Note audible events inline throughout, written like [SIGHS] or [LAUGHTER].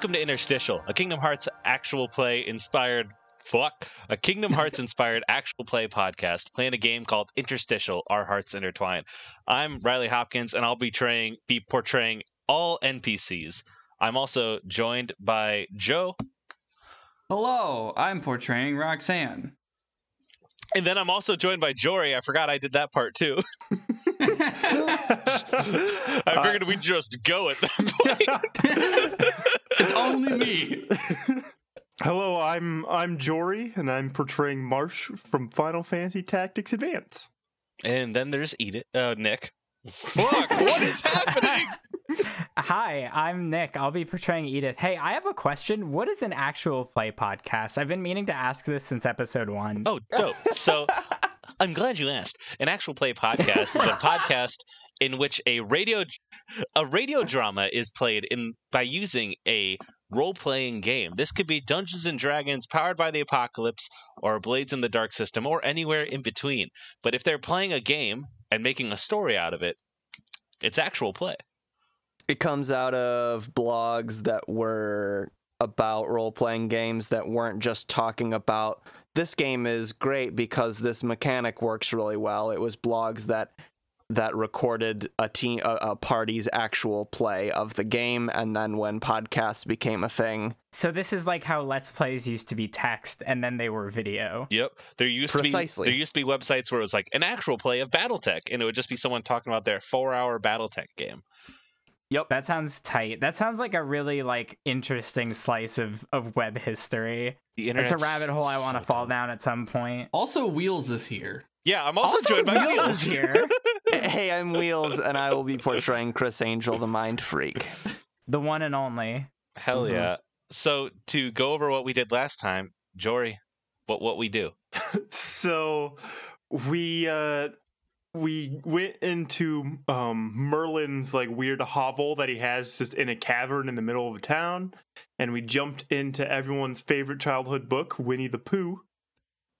Welcome to Interstitial, a Kingdom Hearts actual play inspired fuck a Kingdom Hearts [LAUGHS] inspired actual play podcast playing a game called Interstitial Our Hearts Intertwine. I'm Riley Hopkins and I'll be portraying be portraying all NPCs. I'm also joined by Joe Hello, I'm portraying Roxanne. And then I'm also joined by Jory. I forgot I did that part too. [LAUGHS] I figured we'd just go at that point. [LAUGHS] it's only me. [LAUGHS] Hello, I'm I'm Jory, and I'm portraying Marsh from Final Fantasy Tactics Advance. And then there's Edith, uh, Nick. Fuck! what is happening? Hi, I'm Nick. I'll be portraying Edith. Hey, I have a question. What is an actual play podcast? I've been meaning to ask this since episode one. Oh, dope. So I'm glad you asked. An actual play podcast is a [LAUGHS] podcast in which a radio a radio drama is played in by using a role-playing game. This could be Dungeons and Dragons powered by the apocalypse or Blades in the Dark system or anywhere in between. But if they're playing a game and making a story out of it, it's actual play. It comes out of blogs that were about role playing games that weren't just talking about this game is great because this mechanic works really well. It was blogs that that recorded a team a, a party's actual play of the game and then when podcasts became a thing So this is like how Let's Plays used to be text and then they were video. Yep. There used Precisely. to be there used to be websites where it was like an actual play of BattleTech, and it would just be someone talking about their four-hour BattleTech game. That sounds tight. That sounds like a really like interesting slice of of web history. The It's a rabbit hole I want to so fall down at some point. Also, Wheels is here. Yeah, I'm also, Also, joined by Wheels Wheels is here. [LAUGHS] hey i'm wheels and i will be portraying chris angel the mind freak The one and only. Hell Mhm. yeah! So to go over what we did last time, Jory, what what we do? [LAUGHS] So we uh we went into um Merlin's like weird hovel that he has just in a cavern in the middle of a town, and we jumped into everyone's favorite childhood book, Winnie the Pooh,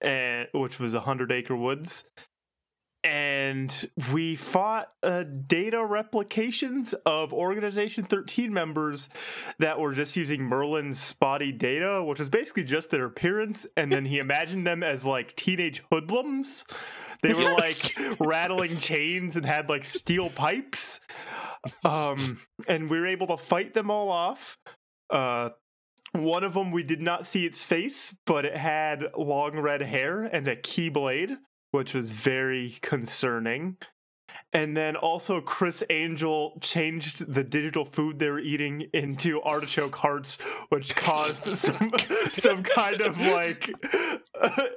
and which was a Hundred Acre Woods. And we fought uh, data replications of Organization 13 members that were just using Merlin's spotty data, which was basically just their appearance, and then he imagined them as like teenage hoodlums. They were [LAUGHS] like rattling chains and had like steel pipes. Um, and we were able to fight them all off. Uh, one of them we did not see its face, but it had long red hair and a keyblade, which was very concerning. And then also, Chris Angel changed the digital food they were eating into artichoke hearts, which caused [LAUGHS] some some kind of like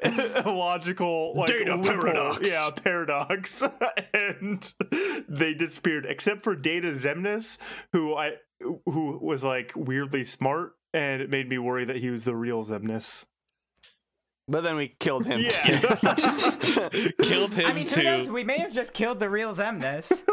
[LAUGHS] illogical like Data loophole. paradox. Yeah, paradox. [LAUGHS] and they disappeared, except for Data Xemnas, who I who was like weirdly smart, and it made me worry that he was the real Xemnas. But then we killed him too. Yeah. [LAUGHS] Killed him I mean, who too. knows? We may have just killed the real Xemnas.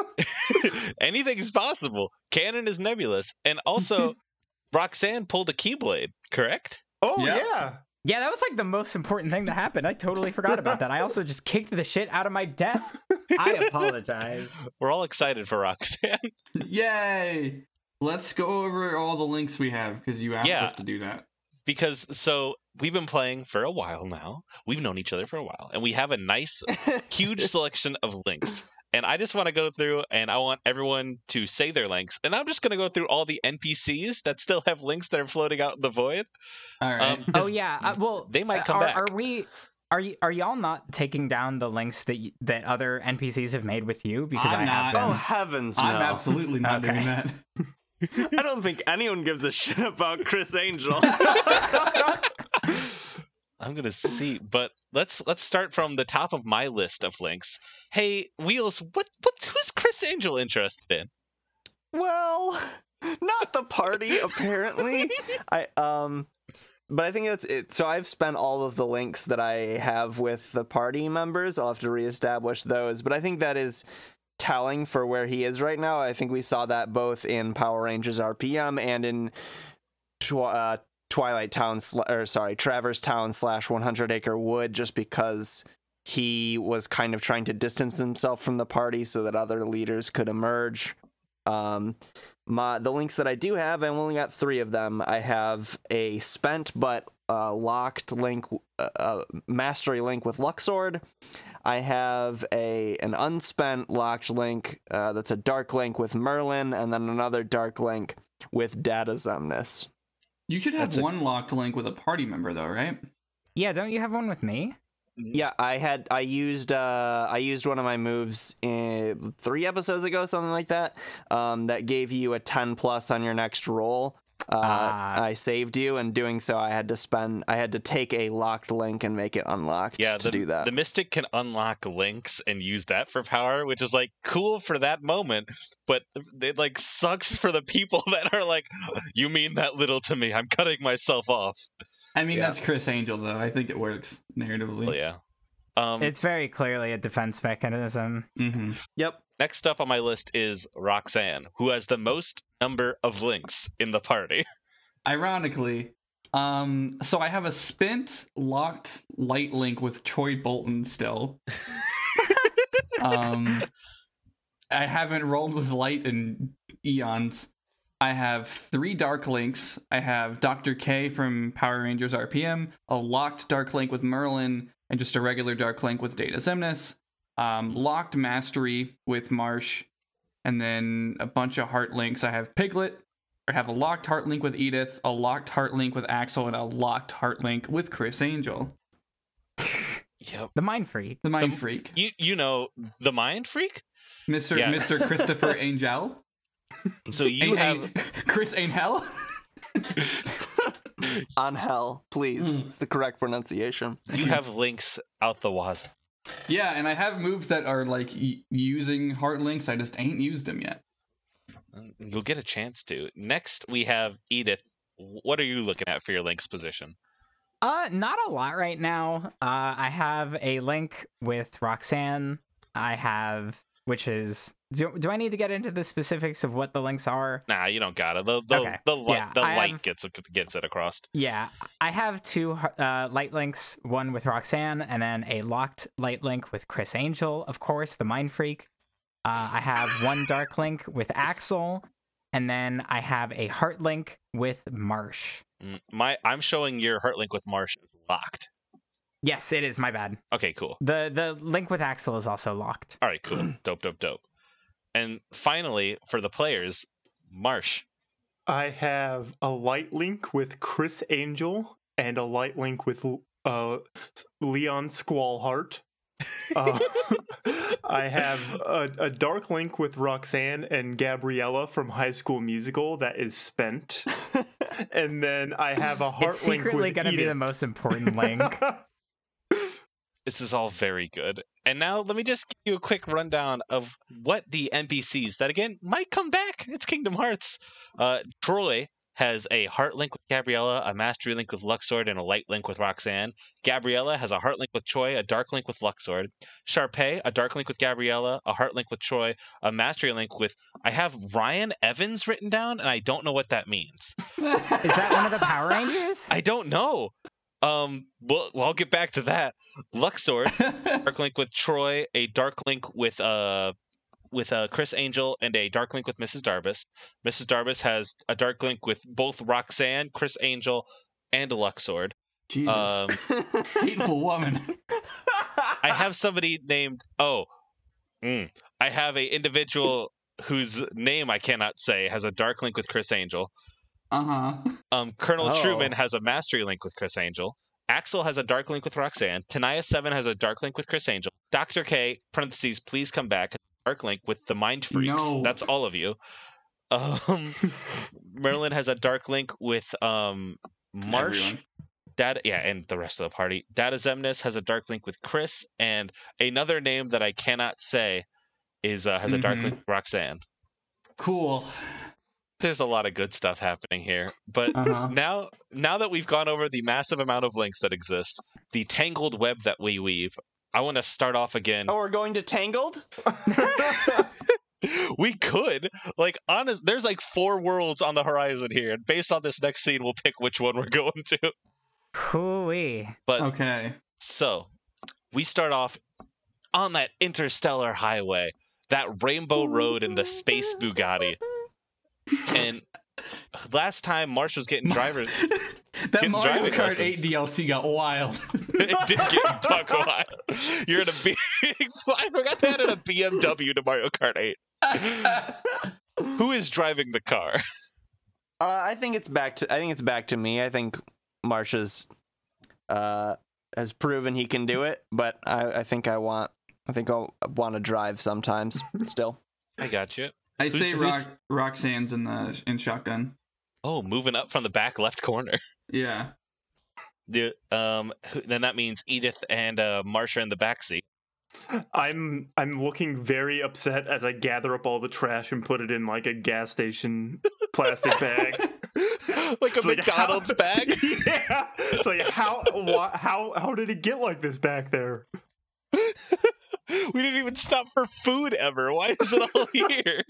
[LAUGHS] Anything is possible. Canon is nebulous, and also [LAUGHS] Roxanne pulled a keyblade. Correct? oh Yeah. yeah. yeah, that was like the most important thing that happened. I totally forgot about that. I also just kicked the shit out of my desk. I apologize. We're all excited for Roxanne. Yay! Let's go over all the links we have because you asked Yeah. us to do that. because so we've been playing for a while now. We've known each other for a while, and we have a nice, [LAUGHS] huge selection of links. And I just want to go through, and I want everyone to say their links. And I'm just going to go through all the NPCs that still have links that are floating out in the void. All right. Um, Oh 'cause yeah. Uh, well, they might uh, come are, back. Are we? Are you? Are y'all not taking down the links that y- that other NPCs have made with you? Because I'm I have not. oh heavens no I'm absolutely not Okay. doing that. [LAUGHS] i don't think anyone gives a shit about chris angel [LAUGHS] I'm going to see, but let's let's start from the top of my list of links. Hey, Wheels, what what who's Chris Angel interested in? Well, not the party [LAUGHS] apparently. I um but I think that's it. So I've spent all of the links that I have with the party members. I'll have to reestablish those, but I think that is telling for where he is right now. I think we saw that both in Power Rangers RPM and in Tw- uh, Twilight Town, sl- or sorry, Traverse Town slash 100 Acre Wood, just because he was kind of trying to distance himself from the party so that other leaders could emerge. Um, my the links that I do have, I've only got three of them. I have a spent but uh, locked link, uh, uh, mastery link with Luxord. I have a an unspent locked link uh, that's a dark link with Merlin, and then another dark link with Data Xemnas. You should have That's a- one locked link with a party member, though, right? Yeah, don't you have one with me? Yeah, I had I used uh I used one of my moves in three episodes ago, something like that. Um, that gave you a ten plus on your next roll. Uh, Ah. I saved you, and doing so, I had to spend I had to take a locked link and make it unlocked Yeah, to the, do that. the mystic can unlock links and use that for power, which is like cool for that moment, but it like sucks for the people [LAUGHS] that are like, "You mean that little to me? I'm cutting myself off." I mean, Yeah. that's Chris Angel, though. I think it works narratively. Well, yeah. Um, It's very clearly a defense mechanism. hmm yep. Next up on my list is Roxanne, who has the most number of links in the party. [LAUGHS] Ironically, um, so I have a spent locked light link with Troy Bolton still. [LAUGHS] um, I haven't rolled with light in eons. I have three dark links. I have Dr. K from Power Rangers RPM, a locked dark link with Merlin, and just a regular dark link with Data Xemnas. Um, locked mastery with Marsh, and then a bunch of heart links. I have Piglet. I have a locked heart link with Edith, a locked heart link with Axel, and a locked heart link with Chris Angel, Yep. The mind freak. the mind The- freak, You you know the mind freak. Mr. Yeah. Mr. [LAUGHS] Christopher Angel. So you An- have An- [LAUGHS] Chris Angel. [LAUGHS] On hell, please. Mm. It's the correct pronunciation. you have links out the wazoo. Yeah, and I have moves that are like y- using heart links. I just ain't used them yet. You'll get a chance to. Next, we have Edith. What are you looking at for your links position? Uh, not a lot right now. Uh, I have a link with Roxanne. I have, which is, do, do I need to get into the specifics of what the links are? Nah, you don't got it. The the Okay. the, li- Yeah, the light have- gets gets it across. Yeah, I have two uh, light links, one with Roxanne, and then a locked light link with Chris Angel, of course, the Mind Freak. Uh, I have one dark link with Axel, and then I have a heart link with Marsh. Mm, My I'm showing your heart link with Marsh is locked. Yes, it is. My bad. Okay, cool. the The link with Axel is also locked. All right, cool. dope, dope, dope. And finally, for the players, Marsh. I have a light link with Chris Angel and a light link with uh, Leon Squallheart. Uh, [LAUGHS] I have a, a dark link with Roxanne and Gabriella from High School Musical that is spent, [LAUGHS] and then I have a heart it's link secretly going to be the most important link. [LAUGHS] This is all very good. And now let me just give you a quick rundown of what the NPCs that again might come back. It's Kingdom Hearts. Uh, Troy has a heart link with Gabriella, a mastery link with Luxord, and a light link with Roxanne. Gabriella has a heart link with Troy, a dark link with Luxord. Sharpay, a dark link with Gabriella, a heart link with Troy, a mastery link with. I have Ryan Evans written down, and I don't know what that means. is that one of the Power Rangers? I don't know. Um, well, well I'll get back to that. Luxord, [LAUGHS] dark link with Troy, a dark link with uh with uh Chris Angel, and a dark link with Mrs. Darbus. Mrs. Darbus has a dark link with both Roxanne, Chris Angel, and a Luxord. Jesus, Um, [LAUGHS] hateful woman. I have somebody named oh, mm, I have a individual whose name I cannot say has a dark link with Chris Angel. Uh huh. [LAUGHS] Um, Colonel Oh. Truman has a mastery link with Chris Angel. Axel has a dark link with Roxanne. Tenaya Seven has a dark link with Chris Angel. Doctor K parentheses please come back. Dark link with the Mind Freaks. No. That's all of you. Um, [LAUGHS] Merlin has a dark link with um Marsh. Everyone. Data, yeah, and the rest of the party. Data Xemnas has a dark link with Chris, and another name that I cannot say is uh, has a dark Mhm. link with Roxanne. Cool. There's a lot of good stuff happening here, but Uh huh. now now that we've gone over the massive amount of links that exist the tangled web that we weave i want to start off again oh, we're going to Tangled? [LAUGHS] we could like honest there's like four worlds on the horizon here and based on this next scene we'll pick which one we're [LAUGHS] going to Hooey. but Okay. so we start off on that interstellar highway that Rainbow Road in the Space Bugatti. And last time Marsh was getting drivers, [LAUGHS] that Getting Mario driving Kart 8. DLC got wild. [LAUGHS] it did get buck wild. You're in a big. [LAUGHS] I forgot they added a BMW to Mario Kart 8. Who is driving the car? Uh, I think it's back to I think it's back to me. I think Marsha's uh, has proven he can do it, but I, I think I want I think I'll want to drive sometimes still. I got you. I Who's- say who's- Rock, Roxanne's in the in shotgun. Oh, moving up from the back left corner. [LAUGHS] Yeah. The, um, then that means Edith and uh, Marsha in the back seat. I'm I'm looking very upset as I gather up all the trash and put it in like a gas station [LAUGHS] plastic bag. [LAUGHS] like a It's McDonald's how- bag. yeah, it's like how wha- how how did it get like this back there? [LAUGHS] we didn't even stop for food ever. Why is it all [LAUGHS] here?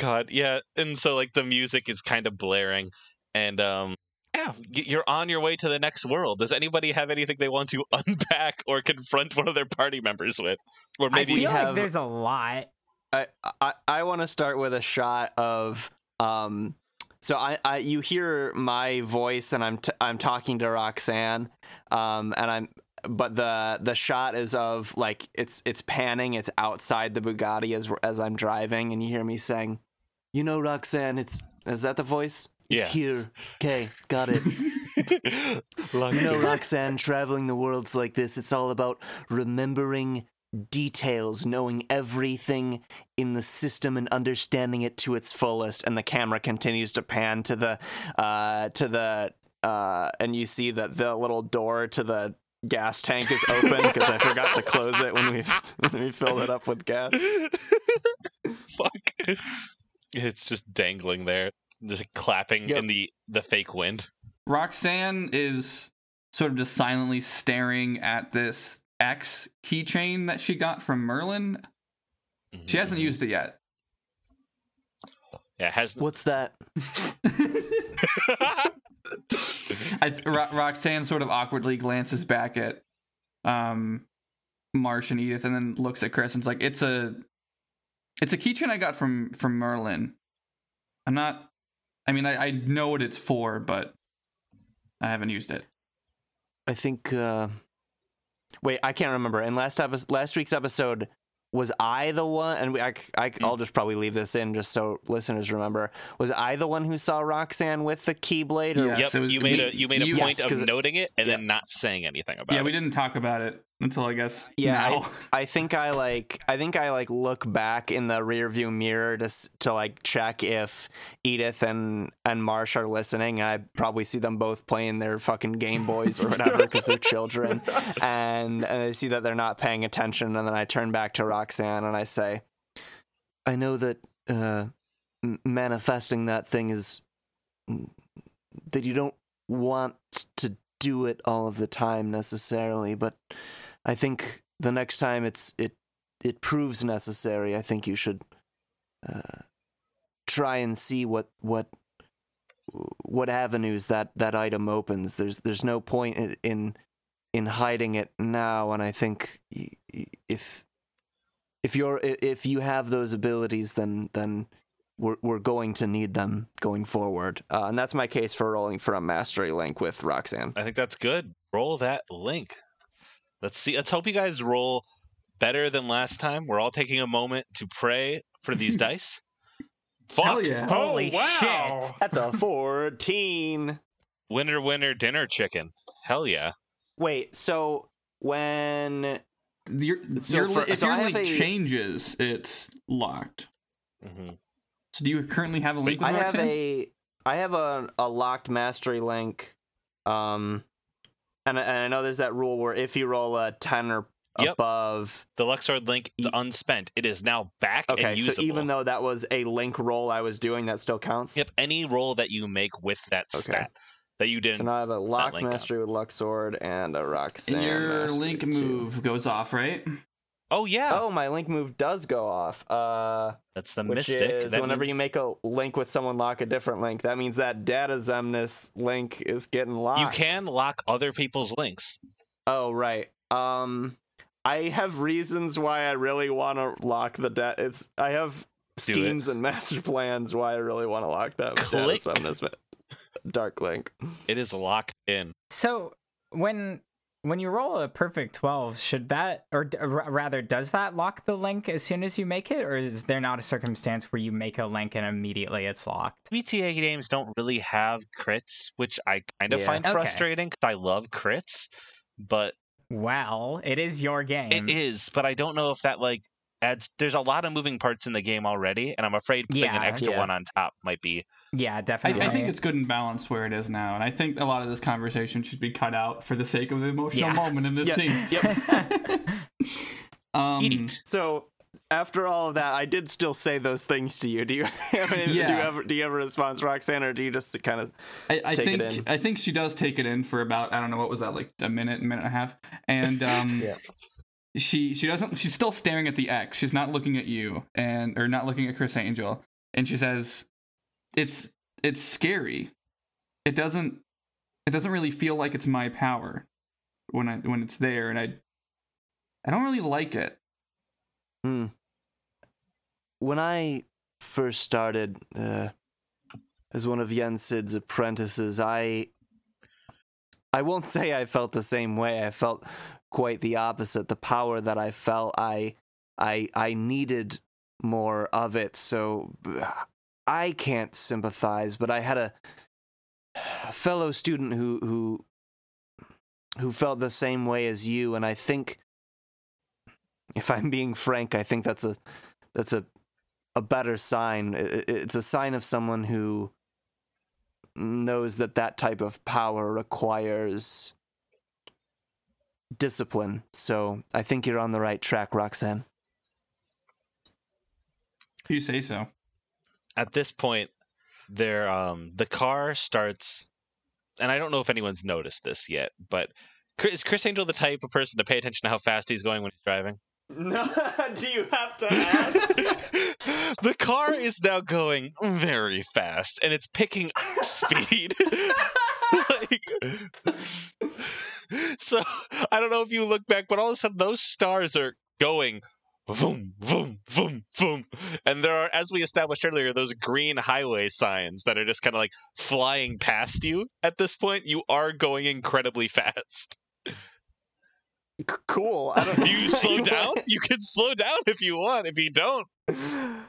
God, yeah. And so like the music is kind of blaring, and um, yeah, you're on your way to the next world. Does anybody have anything they want to [LAUGHS] unpack or confront one of their party members with, or I maybe feel have- like there's a lot. I I, I want to start with a shot of um. So I, I you hear my voice and I'm t- I'm talking to Roxanne, um, and I'm but the the shot is of like it's it's panning, it's outside the Bugatti as as I'm driving, and you hear me saying, "You know, Roxanne, it's is that the voice? It's Yeah. here. Okay, got it." [LAUGHS] You know, Roxanne, traveling the world's like this. It's all about remembering details, knowing everything in the system and understanding it to its fullest. And the camera continues to pan to the, uh, to the, uh, and you see that the little door to the gas tank is open because I forgot to close it when we [LAUGHS] when we filled it up with gas. [LAUGHS] Fuck. It's just dangling there, just clapping Yep. in the the fake wind. Roxanne is sort of just silently staring at this X keychain that she got from Merlin. She hasn't Mhm. used it yet. Yeah, it has. What's that? [LAUGHS] I, Ro- Roxanne sort of awkwardly glances back at um, Marsh and Edith, and then looks at Chris and's like, "It's a, it's a keychain I got from from Merlin. I'm not. I mean, I, I know what it's for, but I haven't used it. I think. uh Wait, I can't remember. In last episode, last week's episode, was I the one? And I, I, I'll mm. just probably leave this in just so listeners remember. Was I the one who saw Roxanne with the keyblade? Or Yeah. Yep, so was- you made you- a you made a you- point Yes, 'cause of noting it and yeah. then not saying anything about Yeah, it. Yeah, we didn't talk about it until I guess Yeah, now. [LAUGHS] I think I like I think I like look back in the rearview mirror to to like check if Edith and and Marsh are listening. I probably see them both playing their fucking Game Boys or whatever because they're children, [LAUGHS] and and I see that they're not paying attention. And then I turn back to Roxanne and I say, "I know that uh, m- manifesting that thing is that you don't want to do it all of the time necessarily, but." I think the next time it's it it proves necessary, I think you should uh, try and see what what what avenues that that item opens. There's there's no point in in, in hiding it now, and I think if if you're if you have those abilities, then then we're we're going to need them going forward, uh, and that's my case for rolling for a mastery link with Roxanne. I think that's good. Roll that link. Let's see. Let's hope you guys roll better than last time. We're all taking a moment to pray for these [LAUGHS] dice. Fuck. Hell yeah! Holy oh, wow. shit. That's a fourteen. Winner, winner, dinner chicken. Hell yeah. Wait, so when Your, So your for- if so your link a- changes, it's locked. hmm So do you currently have a link with I have Roxanne? a I have a a locked mastery link, um, and I- and I know there's that rule where if you roll a ten or Yep. above, The Luxord link is unspent. It is now back okay, and usable. so even though that was a link roll I was doing, that still counts. Yep, any roll that you make with that Okay. stat that you didn't. So now I have a lock link mastery with Luxord and a Roxanne. and your mastery link too. move goes off, right? Oh yeah, Oh, my link move does go off. Uh, that's the which mystic. is That whenever mean- you make a link with someone, lock a different link. That means that data Xemnas link is getting locked. you can lock other people's links. Oh right. Um I have reasons why I really want to lock the debt. It's I have Do it. schemes and [LAUGHS] master plans why I really want to lock that Click. status on Dark Link. It is locked in. So when when you roll a perfect 12, should that or d- r- rather does that lock the link as soon as you make it or is there not a circumstance where you make a link and immediately it's locked? PbtA games don't really have crits, which I kind of Yeah. find Okay. frustrating because I love crits, but Well, it is your game. it is. But I don't know if that like adds. There's a lot of moving parts in the game already, and I'm afraid putting an extra Yeah. one on top might be. Yeah, definitely. I think it's good and balanced where it is now, and I think a lot of this conversation should be cut out for the sake of the emotional Yeah. moment in this Yep, scene. Yep. [LAUGHS] um, Eat. So after all of that, I did still say those things to you. Do you [LAUGHS] have any, do you Yeah. have do you have a response, Roxanne, or do you just kind of I, I take it think in. I think she does take it in for about I don't know what was that like a minute, a minute and a half, and um, [LAUGHS] Yeah. She she doesn't she's still staring at the X. She's not looking at you and or not looking at Chris Angel, and she says, "It's it's scary. It doesn't it doesn't really feel like it's my power when I when it's there, and I I don't really like it. Hmm. When I first started uh, as one of Yensid's apprentices, I I won't [LAUGHS] say I felt the same way. I felt quite the opposite. The power that I felt, I I I needed more of it. So [SIGHS] I can't sympathize, but I had a [SIGHS] fellow student who who who felt the same way as you, and I think if I'm being frank, I think that's a that's a a better sign. It's a sign of someone who knows that that type of power requires discipline. So I think you're on the right track, Roxanne. You say so. At this point, there um the car starts, and I don't know if anyone's noticed this yet, but Chris, is Chris Angel the type of person to pay attention to how fast he's going when he's driving? No, [LAUGHS] do you have to ask? [LAUGHS] the car is now going very fast and it's picking up speed. [LAUGHS] like, so [LAUGHS] I don't know if you look back, but all of a sudden those stars are going boom, boom, boom, boom. And there are, as we established earlier, those green highway signs that are just kind of like flying past you at this point. You are going incredibly [LAUGHS] fast. cool. I don't [LAUGHS] Do you slow down? You can slow down if you want. If you don't,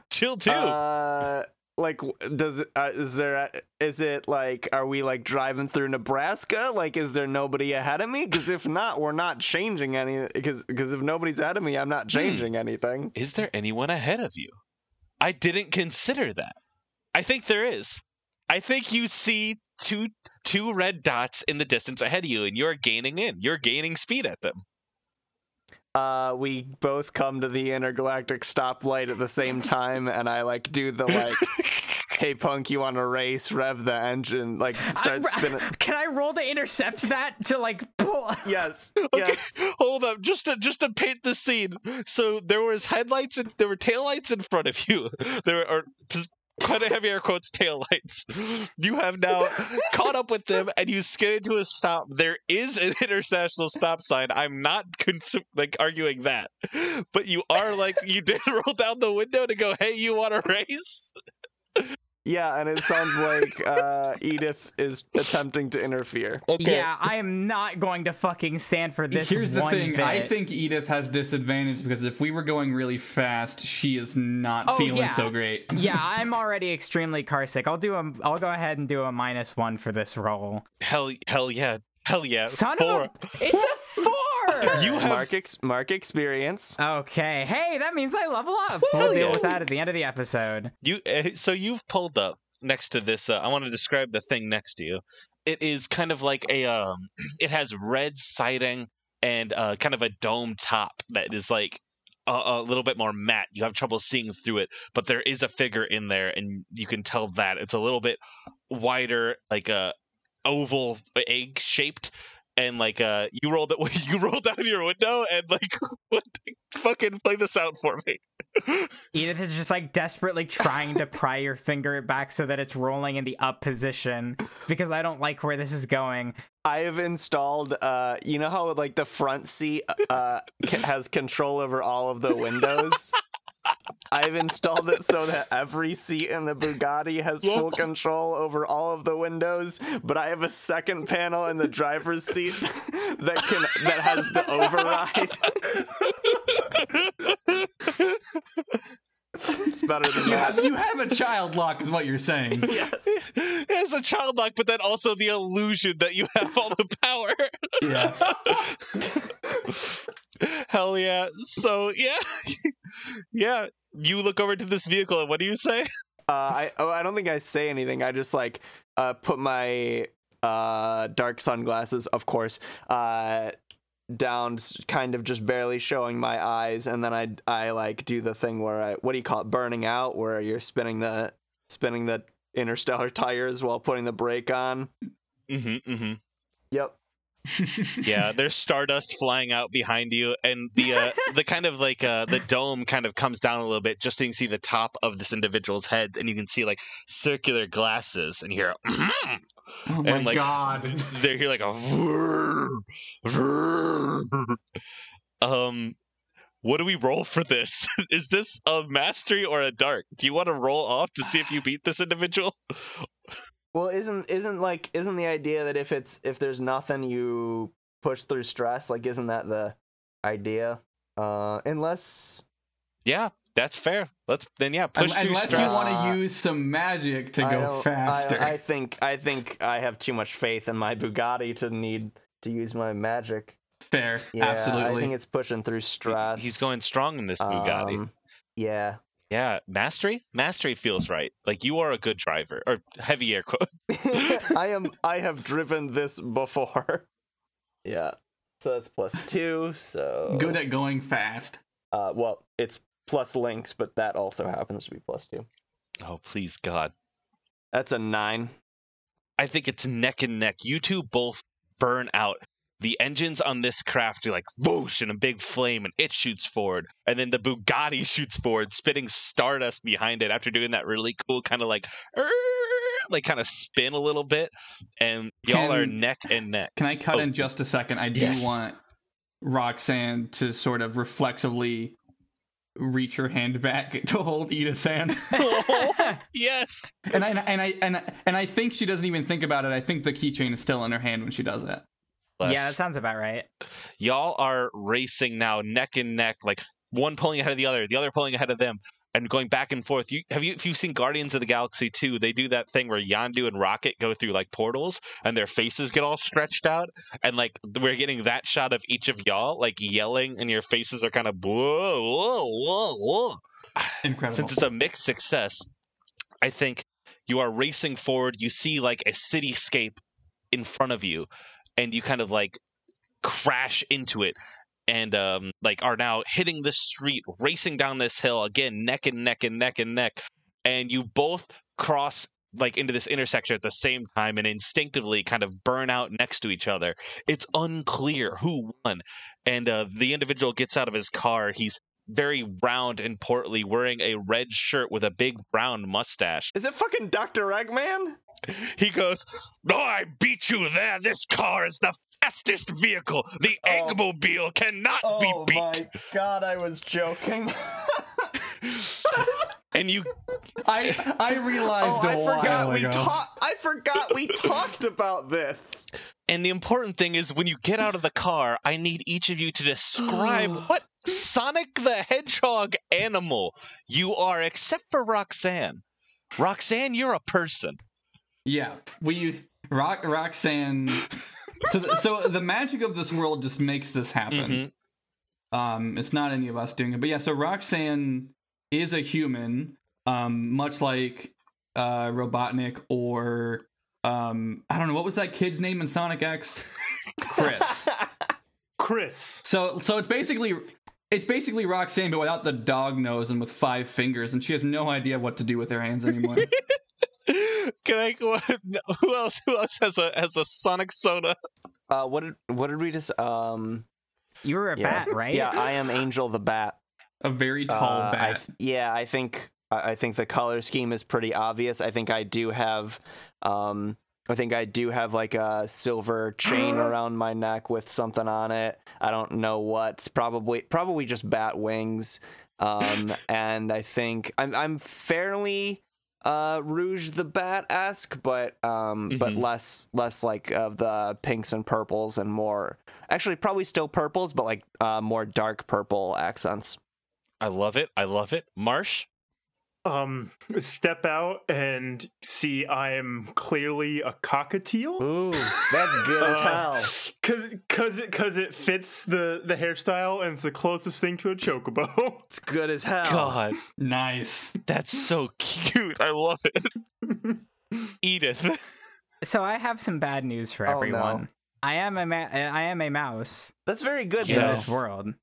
chill too. Uh, like, does uh, is there is it like are we like driving through Nebraska? Like, is there nobody ahead of me? Because if not, we're not changing any. Because because if nobody's ahead of me, I'm not changing anything. is there anyone ahead of you? I didn't consider that. I think there is. I think you see two two red dots in the distance ahead of you, and you're gaining in. You're gaining speed at them. Uh, we both come to the intergalactic stoplight at the same time, and I like do the like, [LAUGHS] hey punk, you want to race? Rev the engine, like start I- spinning. [LAUGHS] Can I roll to intercept that to like pull? Yes, [LAUGHS] Okay, yes. hold up. Just to just to paint the scene. So there was headlights and there were taillights in front of you. There are quite a heavy air quotes taillights. You have now caught up with them and you skid into a stop. There is an international stop sign. I'm not cons- like arguing that, but you are like you did [LAUGHS] roll down the window to go, "Hey, you want to race?" Yeah, and it sounds like uh, Edith is attempting to interfere. Okay. Yeah, I am not going to fucking stand for this. Here's the thing. Bit. I think Edith has disadvantage because if we were going really fast, she is not Oh, feeling yeah. so great. yeah, [LAUGHS] I'm already extremely car sick. I'll do a. I'll go ahead and do a minus one for this roll. Hell, hell yeah, hell yeah. Son Four. of a. It's a four. You have Mark ex- Mark experience. Okay. Hey, that means I level up. We'll deal yeah. with that at the end of the episode. You uh, so you've pulled up next to this. Uh, I want to describe the thing next to you. It is kind of like a um. It has red siding and uh, kind of a dome top that is like a, a little bit more matte. You have trouble seeing through it, but there is a figure in there, and you can tell that it's a little bit wider, like a oval egg shaped. And like uh, you rolled it, [LAUGHS] you rolled down your window, and like, [LAUGHS] what? Fucking play this out for me. [LAUGHS] Edith is just like desperately trying to pry your finger back so that it's rolling in the up position because I don't like where this is going. I have installed. Uh, you know how like the front seat uh has control over all of the windows. I've installed it so that every seat in the Bugatti has Yeah. full control over all of the windows, but I have a second panel in the driver's seat [LAUGHS] that can that has the override. it's better than You that. have, you have a child lock, is what you're saying. [LAUGHS] Yes. As a child lock, but then also the illusion that you have all the power. Yeah. [LAUGHS] Hell yeah. So yeah. [LAUGHS] yeah. You look over to this vehicle and what do you say? Uh, I oh, I don't think I say anything. I just like uh, put my uh, dark sunglasses, of course, uh, down, kind of just barely showing my eyes, and then I I like do the thing where I what do you call it, burning out, where you're spinning the spinning the interstellar [LAUGHS] tires while putting the brake on. Mm-hmm. Mm-hmm. Yep. Yeah, there's stardust flying out behind you, and the uh, the kind of like uh, the dome kind of comes down a little bit, just so you can see the top of this individual's head, and you can see like circular glasses, and you hear. [CLEARS THROAT] Oh my And, like, god. they hear like a whirr, [LAUGHS] whirr. um what do we roll for this [LAUGHS] is this a mastery or a dark do you want to roll off to see if you beat this individual [LAUGHS] Well, isn't isn't like isn't the idea that if it's if there's nothing you push through stress, like isn't that the idea? Uh, unless yeah that's fair let's then yeah push Un- through Unless stress you want Uh, to use some magic to I go faster. I, I think I think I have too much faith in my Bugatti to need to use my magic. Fair. Yeah, Absolutely. I think it's pushing through stress. he's going strong in this bugatti Um, yeah. Yeah mastery mastery feels right like you are a good driver or heavy air quote [LAUGHS] I am. I have driven this before. [LAUGHS] Yeah. So that's plus two. So Good at going fast. Uh, well, it's plus links, but that also happens to be plus two. oh please god That's a nine. I think it's neck and neck. You two both burn out. The engines on this craft are like whoosh and a big flame, and it shoots forward. And then the Bugatti [LAUGHS] shoots forward, spitting stardust behind it after doing that really cool kind of like, like kind of spin a little bit. And y'all are neck and neck. Can I cut Oh. in just a second? I do Yes. want Roxanne to sort of reflexively reach her hand back [LAUGHS] to hold Edith's hand. [LAUGHS] yes. and I and I and I, and I think she doesn't even think about it. I think the keychain is still in her hand when she does that. Yeah, Bless. that sounds about right. y'all are racing now neck and neck like one pulling ahead of the other the other pulling ahead of them and going back and forth you have you if you've seen guardians of the galaxy 2 they do that thing where yondu and rocket go through like portals and their faces get all stretched out and like we're getting that shot of each of y'all like yelling and your faces are kind of whoa whoa whoa whoa [SIGHS] Incredible. since it's a mixed success, I think you are racing forward. You see like a cityscape in front of you, and you kind of like crash into it, and um, like are now hitting the street, racing down this hill again, neck and neck and neck and neck, and you both cross like into this intersection at the same time and instinctively kind of burn out next to each other. It's unclear who won. And uh, the individual gets out of his car. He's very round and portly, wearing a red shirt with a big brown mustache. Is it fucking Doctor Eggman? He goes, "No, I beat you there. This car is the fastest vehicle. The Oh. Eggmobile cannot be oh beat. Oh beat." my god, I was joking. [LAUGHS] and you, I I realized oh, a I while forgot oh we talked. I forgot we talked about this. and the important thing is when you get out of the car, I need each of you to describe [GASPS] what Sonic the Hedgehog animal you are, except for Roxanne. Roxanne, you're a person. Yeah, we Rock Roxanne. so the, so the magic of this world just makes this happen. Mhm. Um, it's not any of us doing it, but yeah. So Roxanne is a human, um, much like uh, Robotnik or um, I don't know what was that kid's name in Sonic X, Chris. [LAUGHS] Chris. So so it's basically it's basically Roxanne, but without the dog nose and with five fingers, and she has no idea what to do with her hands anymore. [LAUGHS] Can I? Go? [LAUGHS] Who else? Who else has a has a Sonic soda? Uh, what did what did we just um? You were a Yeah. bat, right? Yeah, I am Angel the Bat. A very tall Uh, I bat. th- yeah, I think I I think the color scheme is pretty obvious. I think I do have um I think I do have like a silver chain [GASPS] around my neck with something on it. I don't know what's probably probably just bat wings. Um [LAUGHS] and I think I'm I'm fairly uh Rouge the Bat esque, but um but Mhm. less less like of the pinks and purples and more actually probably still purples, but like uh more dark purple accents. I love it. I love it. Marsh, Um, [LAUGHS] step out and see I am clearly a cockatiel. Ooh, that's good as hell. Cause, cause it, cause it fits the the hairstyle and it's the closest thing to a chocobo. It's good as hell. God, nice. that's so cute. I love it. [LAUGHS] Edith. So I have some bad news for Oh, no. everyone. I am a ma- I am a mouse That's very good in Yeah. though. this world.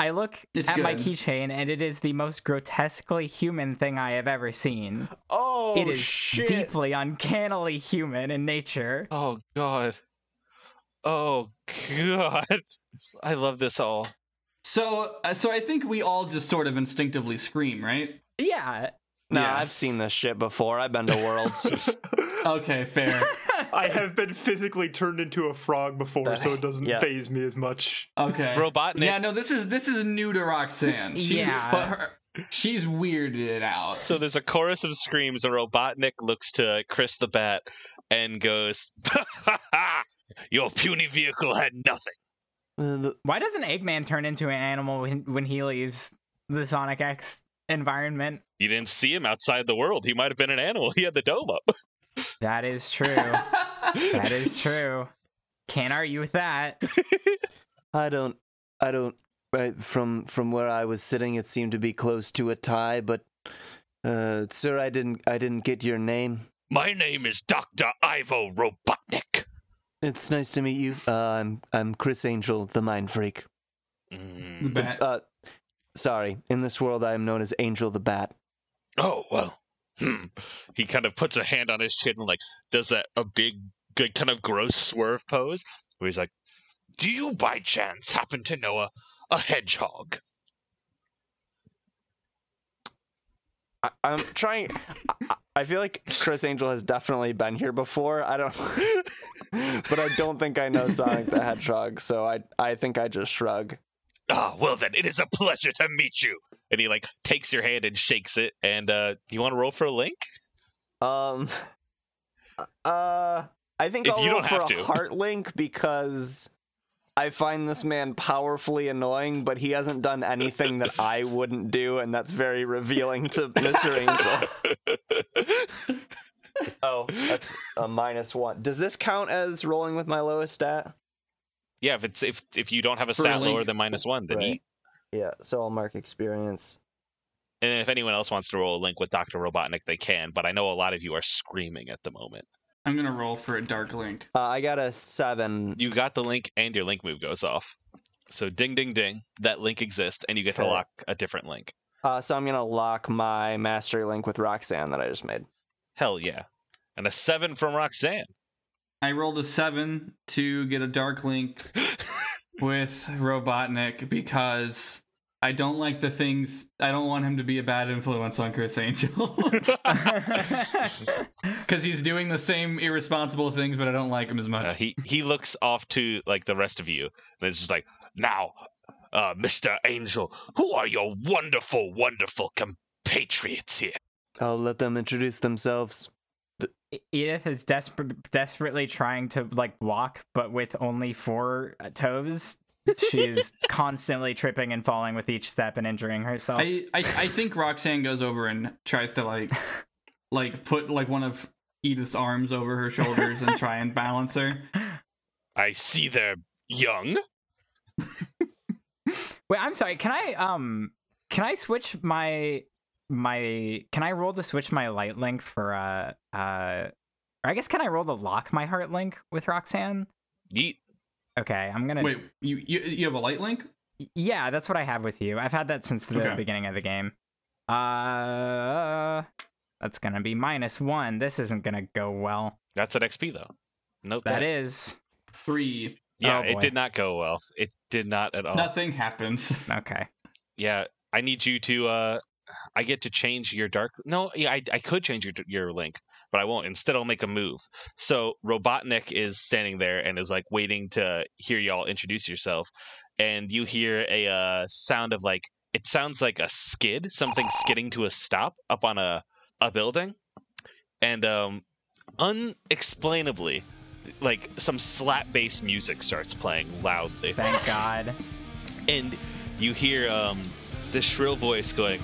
I look It's at my keychain and it is the most grotesquely human thing I have ever seen. Oh it is shit. deeply uncannily human in nature. Oh God. Oh God. [LAUGHS] I love this all. So, uh, so I think we all just sort of instinctively scream, right? Yeah. No, Yeah. I've seen this shit before. I've been to worlds. [LAUGHS] Okay, fair. [LAUGHS] I have been physically turned into a frog before, so it doesn't Yeah. phase me as much. Okay. Robotnik. Yeah, no, this is this is new to Roxanne. She's, Yeah. but her, she's weirded out. So there's a chorus of screams. and Robotnik looks to Chris the Bat and goes, [LAUGHS] "Your puny vehicle had nothing." Uh, Why doesn't Eggman turn into an animal when, when he leaves the Sonic X environment? You didn't see him outside the world. He might have been an animal. He had the dome up. [LAUGHS] That is true. that is [LAUGHS] true. Can't argue with that. [LAUGHS] I don't. I don't. I, from from where I was sitting, it seemed to be close to a tie. But, uh, sir, I didn't. I didn't get your name. My name is Doctor Ivo Robotnik. It's nice to meet you. Uh, I'm I'm Chris Angel, the Mind Freak. the Mm. bat. Uh, sorry. In this world, I am known as Angel the Bat. Oh well. Hmm. He kind of puts a hand on his chin and like does that a big, good kind of gross swerve pose where he's like, "Do you by chance happen to know a a hedgehog?" I, I'm trying. I, I feel like Chris Angel has definitely been here before. I don't, [LAUGHS] but I don't think I know Sonic the [LAUGHS] Hedgehog. So I I think I just shrug. Ah, well then, it is a pleasure to meet you. And he like takes your hand and shakes it. And uh, do you want to roll for a link? Um. Uh, I think If I'll roll for a to. heart link because I find this man powerfully annoying, but he hasn't done anything that I [LAUGHS] wouldn't do, and that's very revealing to [LAUGHS] Mr. Angel. [LAUGHS] Oh, that's a minus one. Does this count as rolling with my lowest stat? Yeah, if it's if if you don't have a For a stat lower than minus one, then Right. eat. Yeah, so I'll mark experience. And if anyone else wants to roll a link with Doctor Robotnik, they can. But I know a lot of you are screaming at the moment. I'm gonna roll for a dark link. Uh, I got a seven. You got the link, and your link move goes off. So ding ding ding, that link exists, and you get to lock a different link. Uh, so I'm gonna lock my mastery link with Roxanne that I just made. Hell yeah. And a seven from Roxanne. I rolled a seven to get a dark link [LAUGHS] with Robotnik because I don't like the things. I don't want him to be a bad influence on Chris Angel [LAUGHS] [LAUGHS] because he's doing the same irresponsible things, but I don't like him as much. Uh, he he looks off to like the rest of you, and it's just like, now, uh, Mister Angel, who are your wonderful, wonderful compatriots here? I'll let them introduce themselves. Edith is desperate, desperately trying to like walk, but with only four uh, toes. She's [LAUGHS] constantly tripping and falling with each step and injuring herself. I, I I think Roxanne goes over and tries to like [LAUGHS] like put like one of Edith's arms over her shoulders and try and balance her. I see they're young. [LAUGHS] Wait, I'm sorry. Can I um can I switch my my can I roll to switch my light link for uh uh or I guess can I roll to lock my heart link with Roxanne? Yeet. Okay, I'm gonna Wait, you you you have a light link? Yeah, that's what I have with you. I've had that since the Okay. beginning of the game. Uh that's gonna be minus one. This isn't gonna go well. That's an XP though. Note That that. is Three. Yeah, Oh, it did not go well. It did not at all. Nothing happens. [LAUGHS] okay. Yeah, I need you to. uh I get to change your dark. No, yeah, I, I could change your your link, but I won't. Instead, I'll make a move. So Robotnik is standing there and is like waiting to hear y'all introduce yourself, and you hear a uh, sound of like it sounds like a skid, something skidding to a stop up on a a building, and um, unexplainably, like some slap bass music starts playing loudly, Thank God. and you hear um this shrill voice going,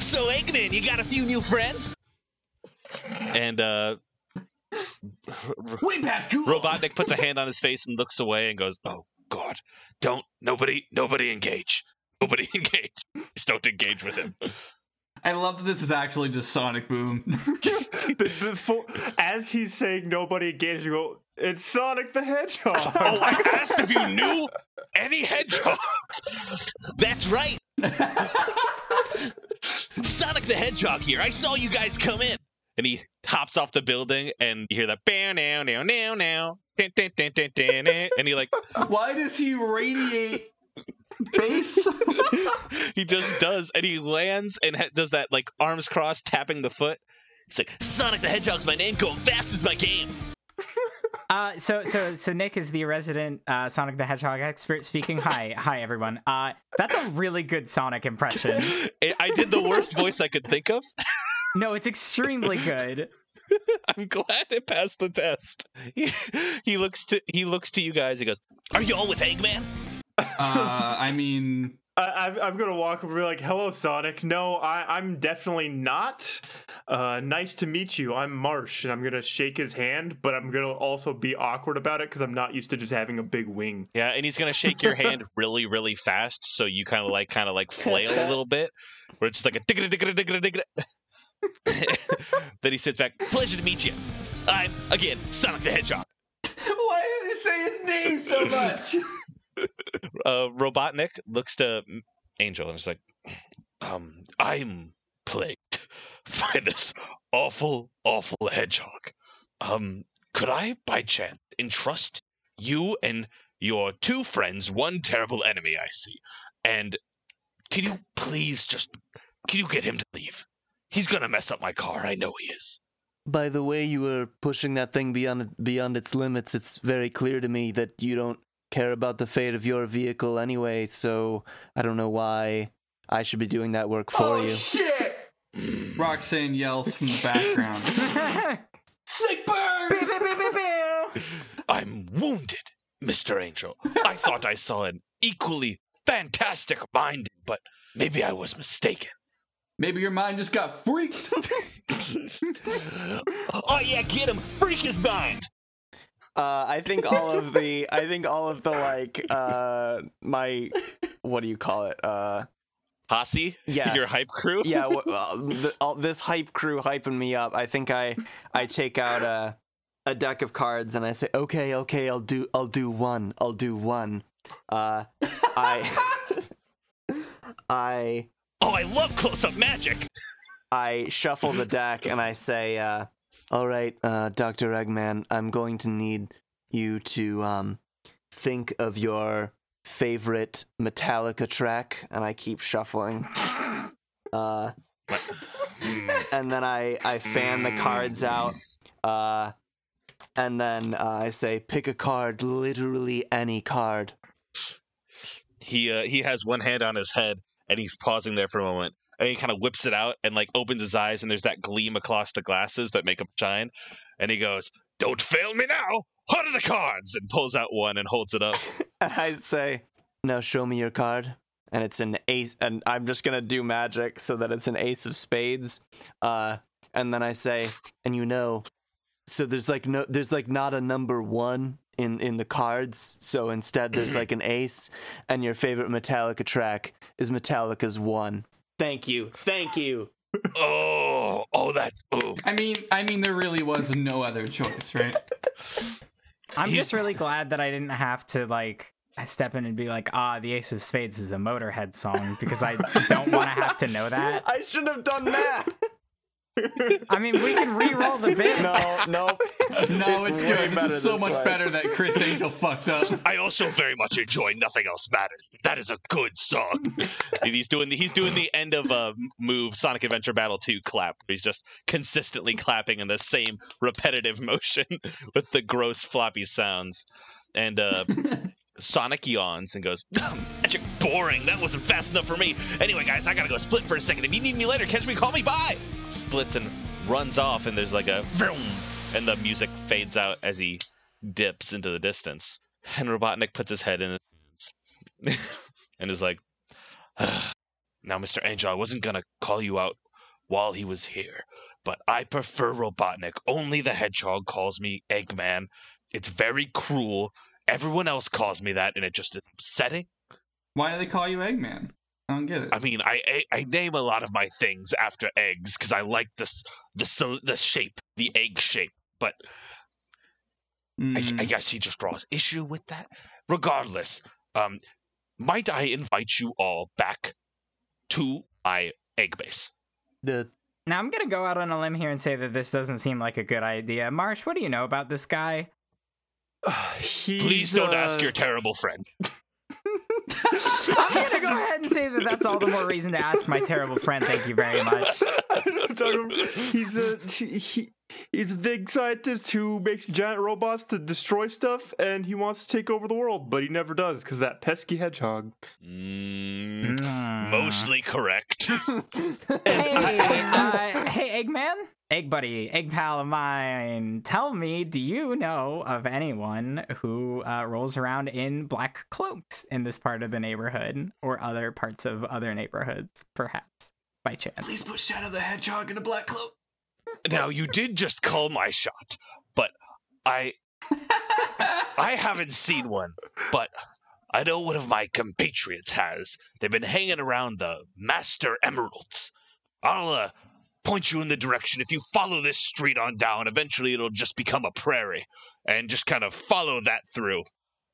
"So Eggman, you got a few new friends?" And uh, Way past cool. Robotnik puts a hand on his face and looks away and goes, "Oh God, don't nobody nobody engage, nobody [LAUGHS] engage. Just don't engage with him." I love that this is actually just Sonic Boom. [LAUGHS] [LAUGHS] But before, as he's saying nobody engage, you go, it's Sonic the Hedgehog. [LAUGHS] Oh, I asked if you knew any hedgehogs. That's right, [LAUGHS] Sonic the Hedgehog here. I saw you guys come in. And he hops off the building, and you hear that "Bow now now now now," and he like [LAUGHS] Why does he radiate bass? he just does, and he lands and ha- does that like arms crossed, tapping the foot. It's like Sonic the Hedgehog's my name. Going fast is my game. Uh, so so so Nick is the resident uh, Sonic the Hedgehog expert speaking. Hi, hi everyone. Uh, that's a really good Sonic impression. [LAUGHS] I I did the worst voice I could think of. No, it's extremely good. [LAUGHS] I'm glad it passed the test. He, he looks to he looks to you guys. He goes, "Are you all with Eggman?" uh, I mean, I, I'm, I'm gonna walk over and be like, "Hello, Sonic. No, I, I'm definitely not. Uh, nice to meet you. I'm Marsh, and I'm gonna shake his hand, but I'm gonna also be awkward about it because I'm not used to just having a big wing. Yeah, and he's gonna shake your hand [LAUGHS] really, really fast, so you kind of like kind of like flail a little [LAUGHS] bit, where it's just like a digga digga digga digga. [LAUGHS] Digga. Then he sits back. Pleasure to meet you. I'm again Sonic the Hedgehog. why does he say his name so much? [LAUGHS] uh, Robotnik looks to Angel and is like, um, I'm plagued [LAUGHS] by this awful, awful hedgehog. Um, could I, by chance, entrust you and your two friends one terrible enemy I see? And can you please just, can you get him to leave? He's gonna mess up my car. I know he is. By the way you were pushing that thing beyond beyond its limits, it's very clear to me that you don't care about the fate of your vehicle anyway, so I don't know why I should be doing that work for oh you. shit! Roxanne yells from the background. [LAUGHS] Sick burn! Pew, pew, pew, pew, pew. I'm wounded, Mr. Angel. I thought I saw an equally fantastic mind, but maybe I was mistaken. Maybe your mind just got freaked. [LAUGHS] oh yeah, get him! Freak his mind! Uh, I think all of the, I think all of the like, uh, my, what do you call it? Uh, Posse? [LAUGHS] Yes. Your hype crew? yeah, [LAUGHS] wh- uh, the, all, this hype crew hyping me up. I think I, I take out a, a deck of cards and I say, okay, okay, I'll do, I'll do one, I'll do one. Uh, I, [LAUGHS] I, Oh, I love close-up magic! I shuffle the deck and I say, uh, "All right, uh, Doctor Eggman, I'm going to need you to um, think of your favorite Metallica track." And I keep shuffling, [LAUGHS] uh, [LAUGHS] and then I I fan the cards out, uh, and then uh, I say, "Pick a card, literally any card." He uh, he has one hand on his head and he's pausing there for a moment. And he kind of whips it out and like opens his eyes and there's that gleam across the glasses that make him shine. And he goes, "Don't fail me now! What are the cards?" And pulls out one and holds it up. And [LAUGHS] I say, "Now show me your card." And it's an ace, and I'm just gonna do magic so that it's an ace of spades. Uh, and then I say, and you know, so there's like no, there's like not a number one in in the cards. So instead, there's [CLEARS THROAT] like an ace, and your favorite Metallica track is Metallica's one. Thank you, thank you. oh, oh, that's oh. I mean, I mean, there really was no other choice, right? [LAUGHS] I'm just really glad that I didn't have to like step in and be like, ah, the Ace of Spades is a Motorhead song because I don't want to have to know that. [LAUGHS] I should have done that. [LAUGHS] I mean, we can re-roll the bit. No, no. [LAUGHS] No, It's it's, good. better This is so much way. better that Chris Angel fucked up. I also very much enjoy Nothing Else Matters. That is a good song. And [LAUGHS] he's doing the, he's doing the end of a move Sonic Adventure Battle 2 clap. He's just consistently clapping in the same repetitive [LAUGHS] motion with the gross floppy sounds. And uh, Sonic yawns and goes, "Magic boring. That wasn't fast enough for me. Anyway, guys, I gotta go split for a second. If you need me later, catch me. Call me. Bye." Splits and runs off, and there's like a vroom, and the music fades out as he dips into the distance. And Robotnik puts his head in his hands [LAUGHS] and is like, "Now, Mr. Angel, I wasn't gonna call you out while he was here, but I prefer Robotnik. Only the Hedgehog calls me Eggman. It's very cruel." Everyone else calls me that, and it just is upsetting. Why do they call you Eggman? I don't get it. I mean, I I, I name a lot of my things after eggs because I like this the so- the shape, the egg shape. But I, Mm. I guess he just draws issue with that. Regardless, um, might I invite you all back to my egg base? The Now I'm gonna go out on a limb here and say that this doesn't seem like a good idea. Marsh, what do you know about this guy? He's, Please don't ask uh, your terrible friend. I'm gonna go ahead and say that that's all the more reason to ask my terrible friend. Thank you very much. I don't know what I'm talking about. he's a he, he- he's a big scientist who makes giant robots to destroy stuff, and he wants to take over the world, but he never does because that pesky hedgehog. Mm, mostly correct. [LAUGHS] Hey, uh, hey, Eggman, Egg Buddy, Egg Pal of mine. Tell me, do you know of anyone who uh, rolls around in black cloaks in this part of the neighborhood or other parts of other neighborhoods, perhaps by chance? Please put Shadow the Hedgehog in a black cloak. Now you did just call my shot, but I [LAUGHS] I haven't seen one, but I know one of my compatriots has. They've been hanging around the Master Emeralds. I'll uh, point you in the direction. If you follow this street on down, eventually it'll just become a prairie, and just kind of follow that through,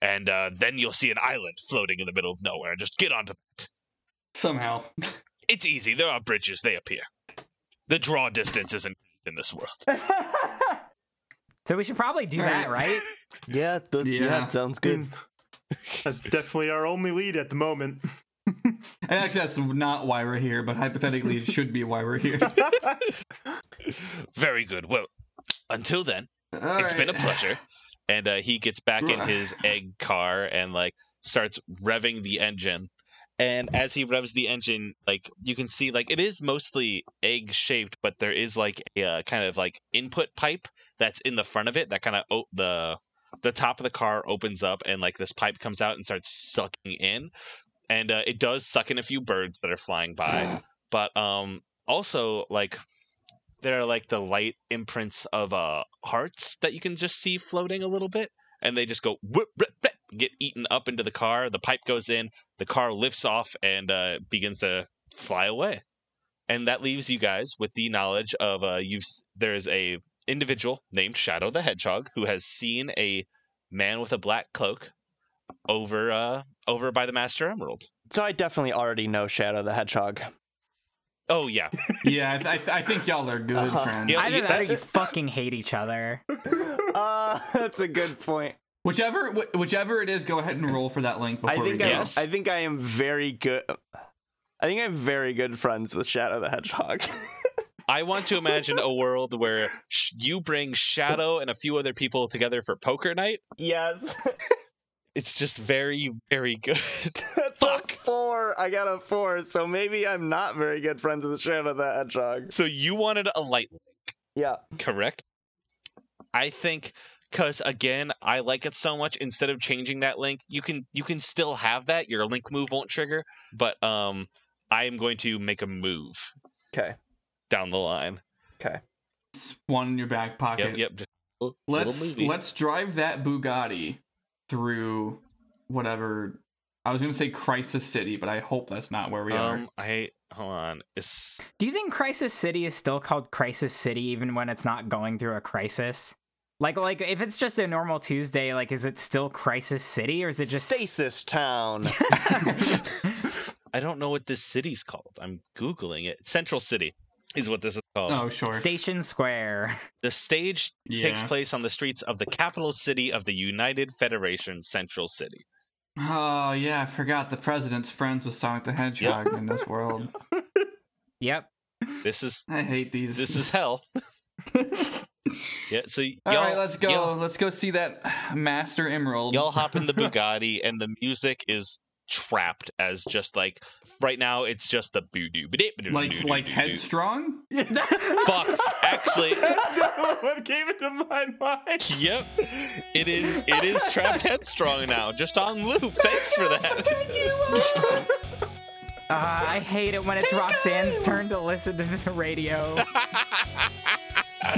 and uh, then you'll see an island floating in the middle of nowhere. Just get onto that. Somehow. It's easy. There are bridges. They appear. The draw distance isn't in this world. [LAUGHS] so we should probably do that, right? [LAUGHS] yeah, the, yeah, Yeah. sounds good. [LAUGHS] That's definitely our only lead at the moment. And actually, that's not why we're here, but hypothetically, it should be why we're here. Very good. Well, until then, it's been a pleasure. And uh, he gets back in his egg car and like starts revving the engine. And as he revs the engine, like you can see, like it is mostly egg shaped, but there is like a uh, kind of like input pipe that's in the front of it that kind of oh, the the top of the car opens up and like this pipe comes out and starts sucking in, and uh, it does suck in a few birds that are flying by. [SIGHS] but um, also like there are like the light imprints of uh hearts that you can just see floating a little bit and they just go whoop, whoop, whoop, get eaten up into the car the pipe goes in the car lifts off and uh begins to fly away and that leaves you guys with the knowledge of uh you've there's a individual named shadow the hedgehog who has seen a man with a black cloak over uh over by the master emerald So I definitely already know Shadow the Hedgehog. oh yeah [LAUGHS] yeah, I, th- I, th- I think y'all are good Uh-huh. friends. Yeah. Either you- that or you fucking hate each other. [LAUGHS] Uh, that's a good point. Whichever, wh- whichever it is, go ahead and roll for that link before I think we I, go. Yes. I think I am very good. I think I'm very good friends with Shadow the Hedgehog. [LAUGHS] I want to imagine a world where sh- you bring Shadow and a few other people together for poker night. yes, [LAUGHS] It's just very, very good. [LAUGHS] that's Fuck. a four. I got a four, so maybe I'm not very good friends with Shadow the Hedgehog. so you wanted a light, link. Yeah, correct? I think because again, I like it so much. Instead of changing that link, you can you can still have that. Your link move won't trigger, but um, I am going to make a move okay, down the line. okay. One in your back pocket. Yep, yep. Just a little- Let's let's drive that Bugatti through whatever. I was gonna say Crisis City, but I hope that's not where we are. Um, I hold on. It's Do you think Crisis City is still called Crisis City even when it's not going through a crisis? Like, like if it's just a normal Tuesday, like, is it still Crisis City or is it just? Stasis Town. [LAUGHS] I don't know what this city's called. I'm googling it. Central City is what this is called. Oh, sure. Station Square. The stage takes place on the streets of the capital city of the United Federation, Central City. Oh, yeah, I forgot the president's friends with Sonic the Hedgehog in this world. [LAUGHS] Yep. This is I hate these. this is hell. [LAUGHS] Yeah, so All y'all, right, let's go. Let's go see that Master Emerald. y'all hop in the [LAUGHS] Bugatti, and the music is Trapt as just like right now. It's just the boo doo like like headstrong. [LAUGHS] Fuck, actually, [LAUGHS] what came into my mind? Yep, it is. It is trapped headstrong now, just on loop. Thanks for that. Uh, I hate it when it's Roxanne's turn to listen to the radio.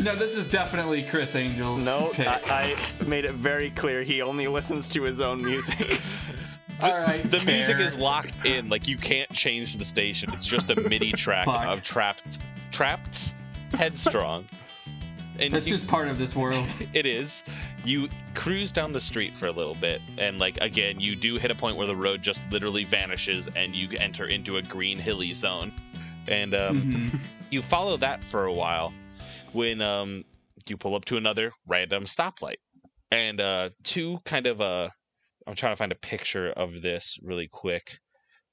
No, this is definitely Chris Angel's. No, pick. I, I made it very clear he only listens to his own music. [LAUGHS] All right. The music is locked in. Like you can't change the station. It's just a MIDI track Fuck. of Trapt, Trapt, headstrong. And That's you- just part of this world. [LAUGHS] it is. You cruise down the street for a little bit, and like again, you do hit a point where the road just literally vanishes, and you enter into a green hilly zone, and um, Mhm. you follow that for a while when um you pull up to another random stoplight and uh two kind of uh i'm trying to find a picture of this really quick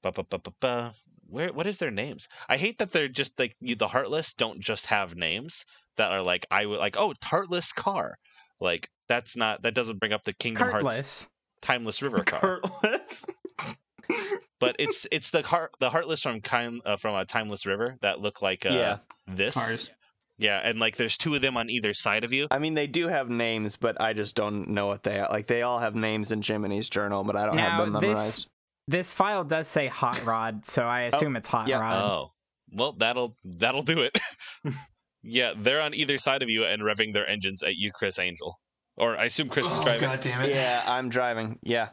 ba, ba, ba, ba, ba. where what is their names i hate that they're just like you, the heartless don't just have names that are like i would like oh heartless car like that's not that doesn't bring up the kingdom hearts timeless river [LAUGHS] car Heartless. [LAUGHS] but it's it's the heart the heartless from kind uh, from a timeless river that look like uh Yeah. this Cars. Yeah, and like there's two of them on either side of you. I mean, they do have names, but I just don't know what they are. Like, they all have names in Jiminy's journal, but I don't have them this- memorized. This this file does say Hot Rod, so I assume it's Hot yeah. Rod. Oh, well, that'll that'll do it. [LAUGHS] yeah, they're on either side of you and revving their engines at you, Chris Angel. Or I assume Chris is Oh driving. god damn it. Yeah, I'm driving. Yeah.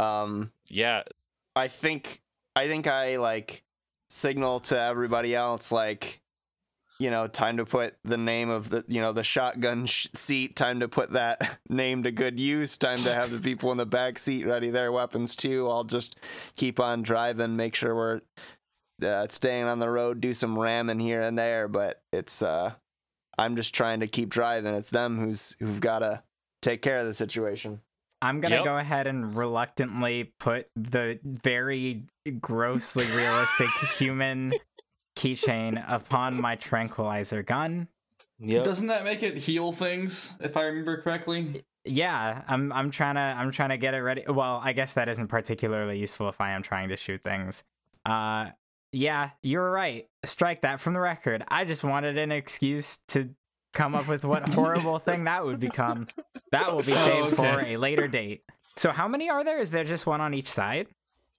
Um, Yeah, I think I think I like signal to everybody else like you know time to put the name of the you know the shotgun sh- seat time to put that [LAUGHS] name to good use time to have the people in the back seat ready their weapons too. I'll just keep on driving make sure we're uh, staying on the road do some ramming here and there. But it's uh i'm just trying to keep driving. It's them who's who've got to take care of the situation. I'm gonna Yep. go ahead and reluctantly put the very grossly realistic human keychain upon my tranquilizer gun. yep. Doesn't that make it heal things, if I remember correctly? Yeah, I'm I'm trying to I'm trying to get it ready. Well, I guess that isn't particularly useful if I am trying to shoot things. Uh yeah, you're right. Strike that from the record. I just wanted an excuse to come up with what horrible [LAUGHS] thing that would become. That will be Oh, saved for a later date. So how many are there? Is there just one on each side?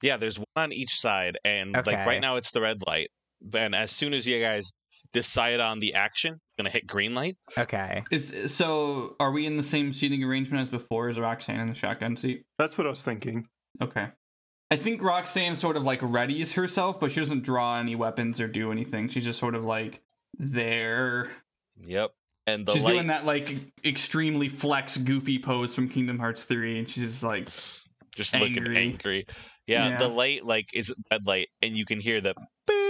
Yeah, there's one on each side, and like right now it's the red light. And as soon as you guys decide on the action, gonna hit green light. Okay. Is so are we in the same seating arrangement as before? Is Roxanne in the shotgun seat? That's what I was thinking. Okay. I think Roxanne sort of like readies herself, but she doesn't draw any weapons or do anything. She's just sort of like there. Yep. And the she's light. doing that like extremely flex goofy pose from Kingdom Hearts 3 and she's just like just looking Angry. angry. Yeah, Yeah. the light like is red light, and you can hear the beep beep beep,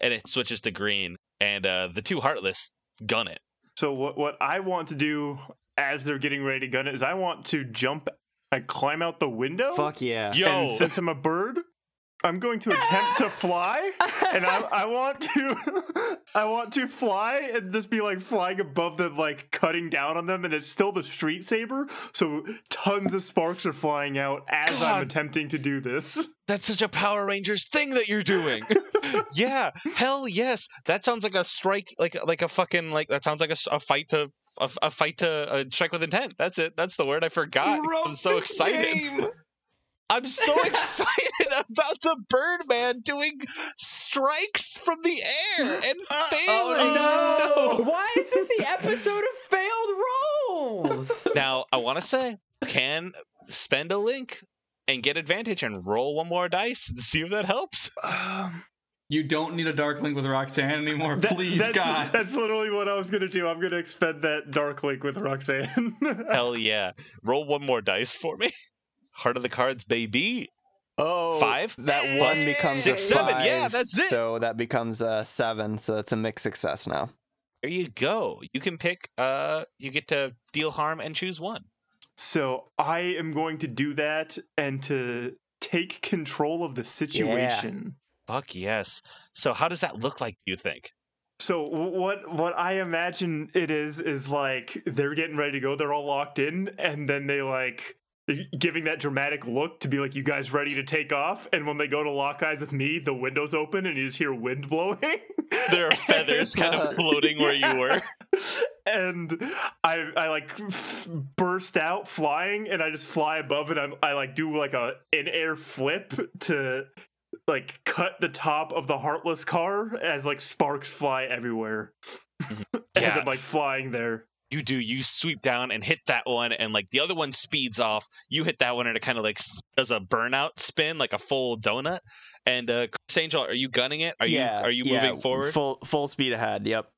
and it switches to green, and uh, the two heartless gun it. So what what I want to do as they're getting ready to gun it is I want to jump and climb out the window. fuck yeah Yo, And since I'm a bird, I'm going to attempt to fly, and I, I want to, [LAUGHS] I want to fly and just be like flying above them, like cutting down on them, and it's still the street saber, so tons of sparks are flying out as I'm attempting to do this. that's such a Power Rangers thing that you're doing. [LAUGHS] yeah, hell yes. That sounds like a strike, like like a fucking like that sounds like a fight to. A, a fight to uh, strike with intent. That's it. That's the word I forgot. I'm so excited. I'm so [LAUGHS] excited about the Birdman doing strikes from the air and Uh, failing. oh, no. Why is this the episode of failed rolls? [LAUGHS] Now, I want to say, can spend a link and get advantage and roll one more dice and see if that helps. Um, you don't need a dark link with Roxanne anymore, that- please that's, God. that's literally what I was gonna do. I'm gonna expend that dark link with Roxanne. [LAUGHS] Hell yeah. Roll one more dice for me. Heart of the cards, baby. Oh, Five? That one Plus becomes six, a seven. five, Yeah, that's it. So that becomes a seven. So it's a mixed success now. There you go. You can pick. Uh, you get to deal harm and choose one. So I am going to do that and to take control of the situation. Fuck yes. So how does that look like? Do you think? So what what I imagine it is is like they're getting ready to go. They're all locked in, and then they like they're giving that dramatic look to be like, "You guys ready to take off?" And when they go to lock eyes with me, the windows open and you just hear wind blowing. [LAUGHS] There are feathers kind of [LAUGHS] floating where you were. and I I like f- burst out flying, and I just fly above it. I, I like do like a an air flip to like cut the top of the heartless car as like sparks fly everywhere mm-hmm. [LAUGHS] as Yeah. I'm like flying there. You do. You sweep down and hit that one, and like the other one speeds off. You hit that one, and it kind of like s- does a burnout spin, like a full donut. And uh, Chris Angel, are you gunning it? Are yeah, you are you yeah, moving forward? Full full speed ahead. Yep.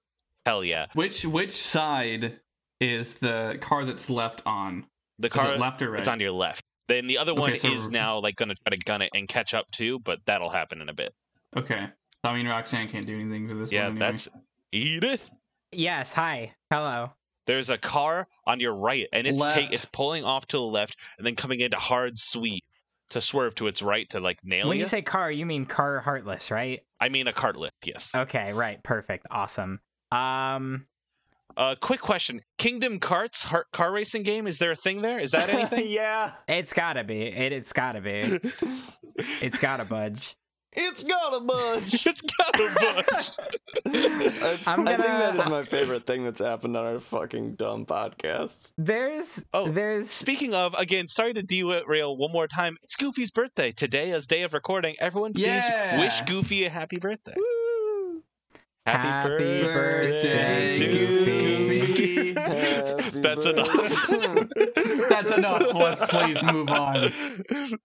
Hell yeah! Which which side is the car that's left on? The Is car it left or right? it's on your left. Then the other one so- is now like going to try to gun it and catch up too, but that'll happen in a bit. Okay. So, I mean, Roxanne can't do anything for this yeah, one. anyway. that's Edith. Yes. Hi. Hello. There's a car on your right, and it's take it's pulling off to the left, and then coming into hard sweep to swerve to its right to like nail when you. When you say car, you mean car heartless, right? I mean a cartlet. Yes. Okay. Right. Perfect. Awesome. Um. Uh, quick question: Kingdom Carts heart car racing game? Is there a thing there? Is that [LAUGHS] anything? yeah. It's gotta be. It, it's gotta be. [LAUGHS] It's gotta budge. It's gotta budge. [LAUGHS] it's got a bunch. That's- I'm I think that is my favorite thing that's happened on our fucking dumb podcast. There's. Oh, There's. Speaking of, again, sorry to derail one more time. It's Goofy's birthday today, as day of recording. Everyone, please Yeah. wish Goofy a happy birthday. Woo! Happy, Happy birthday, birthday, to Goofy. [LAUGHS] Happy [LAUGHS] [LAUGHS] That's enough. That's enough. Let's please move on.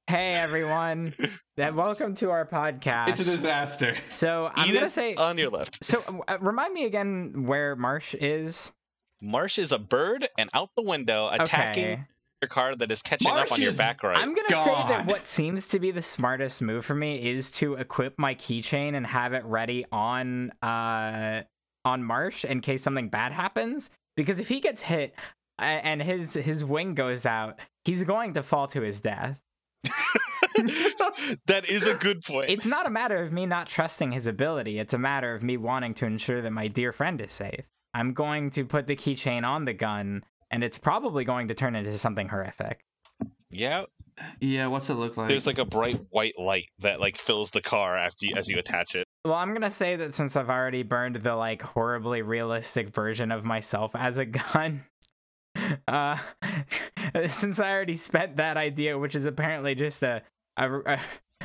Hey everyone. And welcome to our podcast. It's a disaster. so I'm Edith gonna say. on your left. So uh, remind me again where Marsh is. Marsh is a bird, and out the window, attacking Okay. Your car that is catching Marsh up on your is- back right. I'm gonna say that what seems to be the smartest move for me is to equip my keychain and have it ready on uh on Marsh in case something bad happens. Because if he gets hit and his his wing goes out, he's going to fall to his death. [LAUGHS] that is a good point. It's not a matter of me not trusting his ability. It's a matter of me wanting to ensure that my dear friend is safe. I'm going to put the keychain on the gun, and it's probably going to turn into something horrific. yeah, Yeah, what's it look like? there's like a bright white light that like fills the car after you, as you attach it. Well, I'm gonna say that since I've already burned the like horribly realistic version of myself as a [LAUGHS] gun, uh, [LAUGHS] since I already spent that idea, which is apparently just a a, [LAUGHS] a,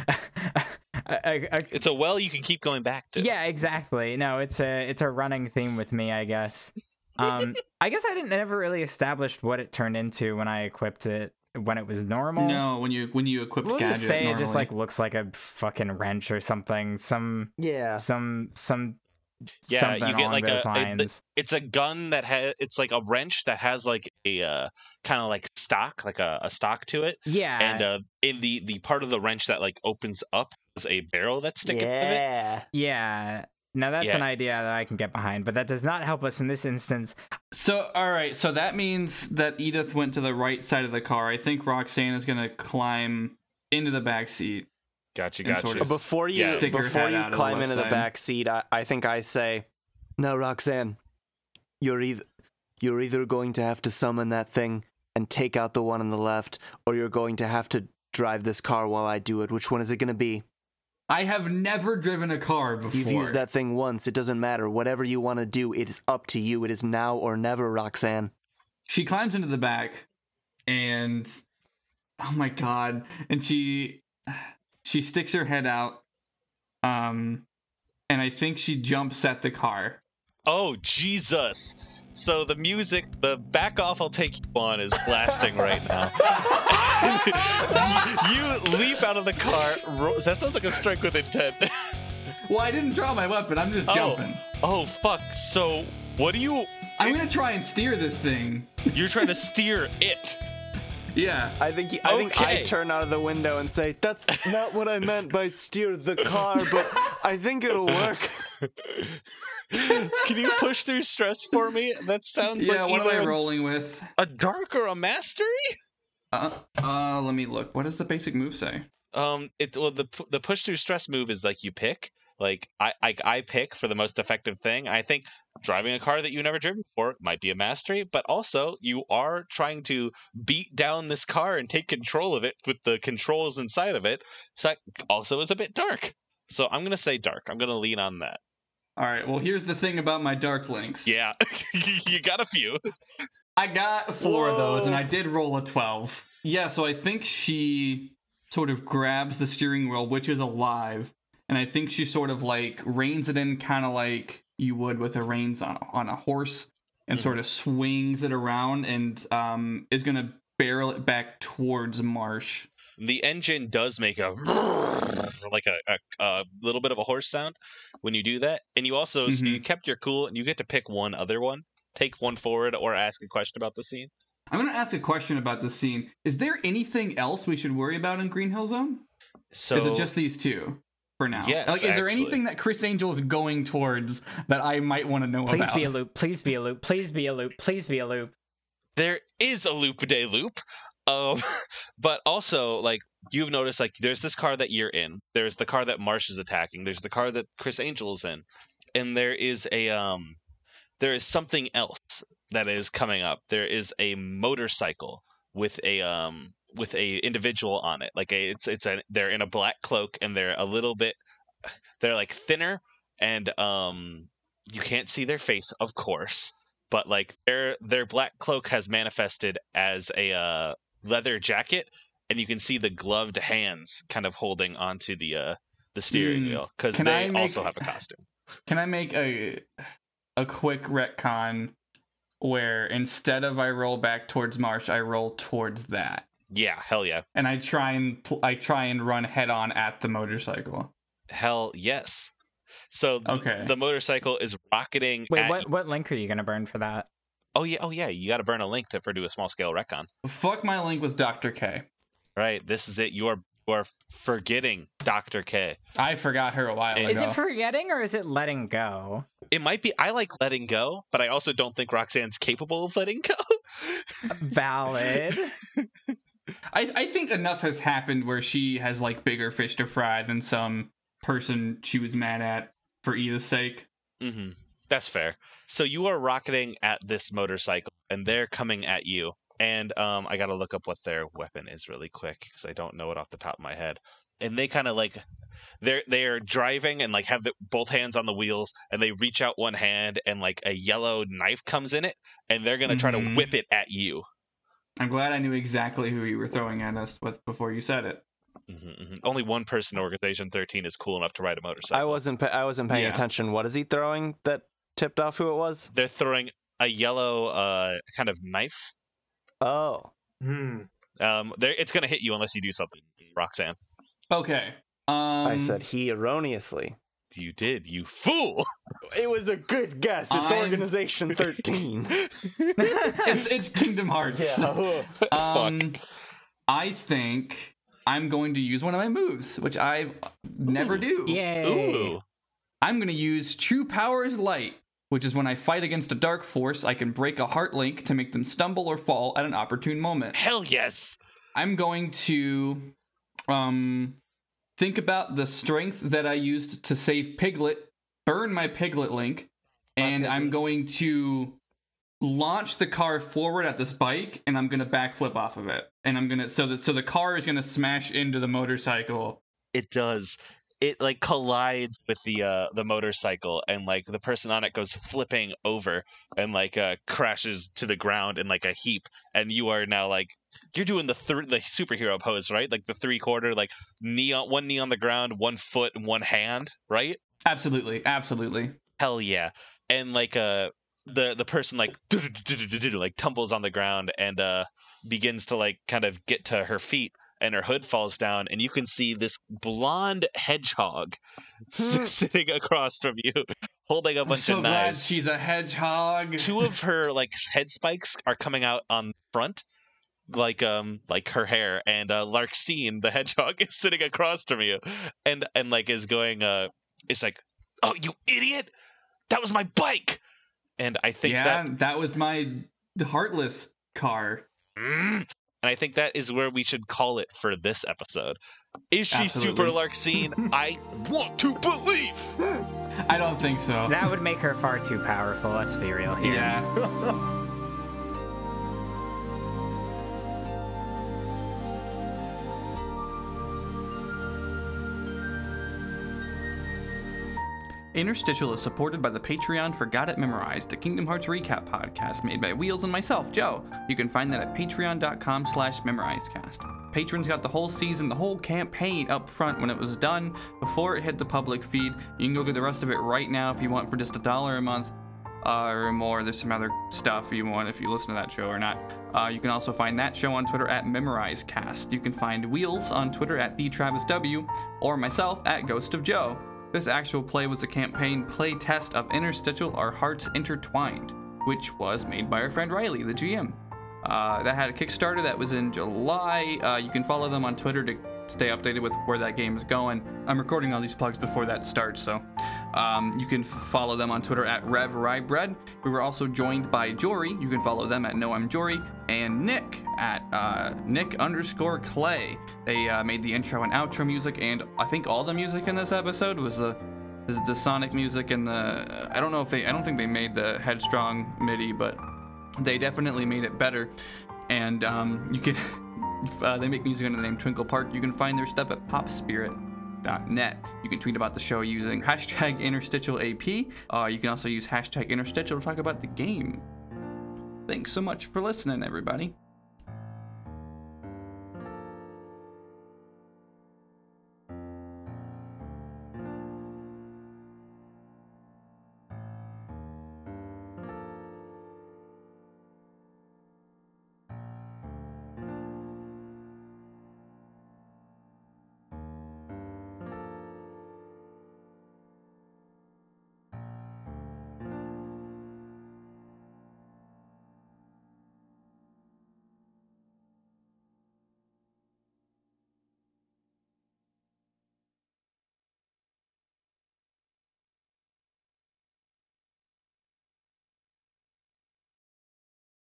a, a- a- It's a well you can keep going back to. yeah, exactly. No, it's a it's a running theme with me, I guess. Um, I guess I didn't never really established what it turned into when I equipped it when it was normal. no, when you when you equip We'll gadget. just say it just like looks like a fucking wrench or something. Some Yeah. some some Yeah, something you get like a- a- it's a gun that has it's like a wrench that has like a uh, kind of like stock like a, a stock to it yeah, and uh, in the the part of the wrench that like opens up is a barrel that's sticking out it Yeah. yeah. Now that's Yeah. an idea that I can get behind, but that does not help us in this instance. So, all right. So that means that Edith went to the right side of the car. I think Roxanne is gonna climb into the back seat. gotcha gotcha sort of- Before you Yeah. Stick your before head you out of the climb left into the back seat, I, I think I say, "No, Roxanne, you're either you're either going to have to summon that thing and take out the one on the left, or you're going to have to drive this car while I do it. Which one is it going to be? I have never driven a car before. You've used that thing once. It doesn't matter. Whatever you want to do, it is up to you. It is now or never, Roxanne. She climbs into the back, and oh my god! And she she sticks her head out, um, and I think she jumps at the car. oh jesus so the music the back off i'll take you on is blasting right now [LAUGHS] you leap out of the car ro- that sounds like a strike with intent Well, I didn't draw my weapon. I'm just Oh. jumping. oh fuck so what do you I'm gonna try and steer this thing. you're trying to [LAUGHS] steer it Yeah. I think he, I think I turn out of the window and say, "That's not what I meant by steer the car, but I think it'll work." [LAUGHS] Can you push through stress for me? That sounds Yeah, like what am I rolling with? a dark or a mastery. Uh, uh, let me look. What does the basic move say? Um, it well the the push through stress move is like you pick. Like I, I I pick for the most effective thing. I think driving a car that you've never driven before might be a mastery, but also you are trying to beat down this car and take control of it with the controls inside of it. So that also is a bit dark. So I'm gonna say dark. I'm gonna lean on that. All right. Well, here's the thing about my dark links. Yeah, [LAUGHS] you got a few. I got four of those, and I did roll a twelve. Yeah. So I think she sort of grabs the steering wheel, which is alive, and I think she sort of like reins it in, kind of like you would with a reins on on a horse, and Mhm. sort of swings it around, and um is gonna barrel it back towards Marsh. The engine does make a [LAUGHS] like a, a, a little bit of a horse sound when you do that, and you also so you kept your cool, and you get to pick one other one, take one forward, or ask a question about the scene. I'm gonna ask a question about this scene. Is there anything else we should worry about in Green Hill Zone? So is it just these two for now? Yes, Like, is there anything that Chris Angel is going towards that I might want to know Please about? Please be a loop. Please be a loop. Please be a loop. Please be a loop. there is a loop day loop, um, [LAUGHS] but also like you've noticed, like there's this car that you're in, there's the car that Marsh is attacking, there's the car that Chris Angel is in, and there is a um, there is something else that is coming up. There is a motorcycle with a um with a individual on it. Like a it's it's a they're in a black cloak and they're a little bit they're like thinner and um you can't see their face, of course, but like their their black cloak has manifested as a uh, leather jacket, and you can see the gloved hands kind of holding onto the uh the steering Hmm. wheel because they make- also have a costume. Can I make a a quick retcon where instead of I roll back towards Marsh, I roll towards that, Yeah, hell yeah, and I try and pl- I try and run head on at the motorcycle. hell yes. So th- Okay. the motorcycle is rocketing. Wait, at what you- what link are you gonna burn for that? Oh yeah, oh yeah. You got to burn a link to for do a small scale retcon. Fuck my link with Doctor K. Right. This is it. You are you are forgetting Doctor K. I forgot her a while ago. Is it forgetting or is it letting go? It might be. I like letting go, but I also don't think Roxanne's capable of letting go. Valid. [LAUGHS] I, I think enough has happened where she has like bigger fish to fry than some person she was mad at for Edith's sake. hmm That's fair. So you are rocketing at this motorcycle, and they're coming at you. And um, I got to look up what their weapon is really quick because I don't know it off the top of my head. And they kind of like they're they're driving and like have the, both hands on the wheels, and they reach out one hand, and like a yellow knife comes in it, and they're gonna try to Mhm. whip it at you. I'm glad I knew exactly who you were throwing at us with before you said it. hmm hmm Only one person in Organization 13 is cool enough to ride a motorcycle. I wasn't. Pa- I wasn't paying Yeah. attention. What is he throwing that tipped off who it was? They're throwing a yellow uh, kind of knife. Oh, Hmm. Um, they're, it's gonna hit you unless you do something, Roxanne. Okay. Um, I said he erroneously. You did, you fool! [LAUGHS] It was a good guess. It's I'm- Organization [LAUGHS] 13. [LAUGHS] it's it's Kingdom Hearts. yeah. Um, I think I'm going to use one of my moves, which I never do. Yay. Ooh, I'm going to use True Powers Light, which is when I fight against a dark force, I can break a heart link to make them stumble or fall at an opportune moment. hell yes! I'm going to um think about the strength that I used to save Piglet, burn my Piglet link, and I'm going to launch the car forward at this bike and I'm going to backflip off of it. And I'm going to so that so the car is going to smash into the motorcycle. It does. It like collides with the uh the motorcycle, and like the person on it goes flipping over and like uh crashes to the ground in like a heap, and you are now like you're doing the th- the superhero pose, right? Like the three quarter, like knee on one knee on the ground, one foot, and one hand, right? Absolutely, absolutely. Hell yeah. And like uh the the person like [LAUGHS] like tumbles on the ground and uh begins to like kind of get to her feet and her hood falls down and you can see this blonde hedgehog [LAUGHS] sitting across from you holding a bunch so of glad knives. she's a hedgehog. Two of her like head spikes are coming out on front like um like her hair and uh Larxene the hedgehog [LAUGHS] is sitting across from you and and like is going uh it's like oh you idiot that was my bike and I think yeah, that that was my heartless car. Mm. And I think that is where we should call it for this episode. Is she super Absolutely. Larxene? I want to believe. I don't think so. That would make her far too powerful. Let's be real here. yeah. [LAUGHS] Interstitial is supported by the Patreon for Got It Memorized, a Kingdom Hearts recap podcast made by Wheels and myself, Joe. You can find that at patreon.com slash memorizedcast. Patrons got the whole season, the whole campaign up front when it was done, before it hit the public feed. You can go get the rest of it right now if you want for just a dollar a month uh, or more. There's some other stuff you want if you listen to that show or not. Uh, you can also find that show on Twitter at MemorizeCast. You can find Wheels on Twitter at TheTravisW or myself at Ghost of Joe. This actual play was a campaign play test of Interstitial Our Hearts Intertwined, which was made by our friend Riley, the GM. Uh, that had a Kickstarter that was in July. Uh, you can follow them on Twitter to stay updated with where that game is going. I'm recording all these plugs before that starts, so um, you can follow them on Twitter at RevRyeBread. We were also joined by Jory. You can follow them at No I'm Jory and Nick at uh, Nick underscore Clay. They uh, made the intro and outro music, and I think all the music in this episode was the is the Sonic music and the I don't know if they I don't think they made the Headstrong MIDI, but they definitely made it better. And um, you can [LAUGHS] uh, they make music under the name Twinkle Park. You can find their stuff at popspirit.net. You can tweet about the show using [LAUGHS] hashtag interstitial AP. Uh, you can also use hashtag interstitial to talk about the game. Thanks so much for listening, everybody.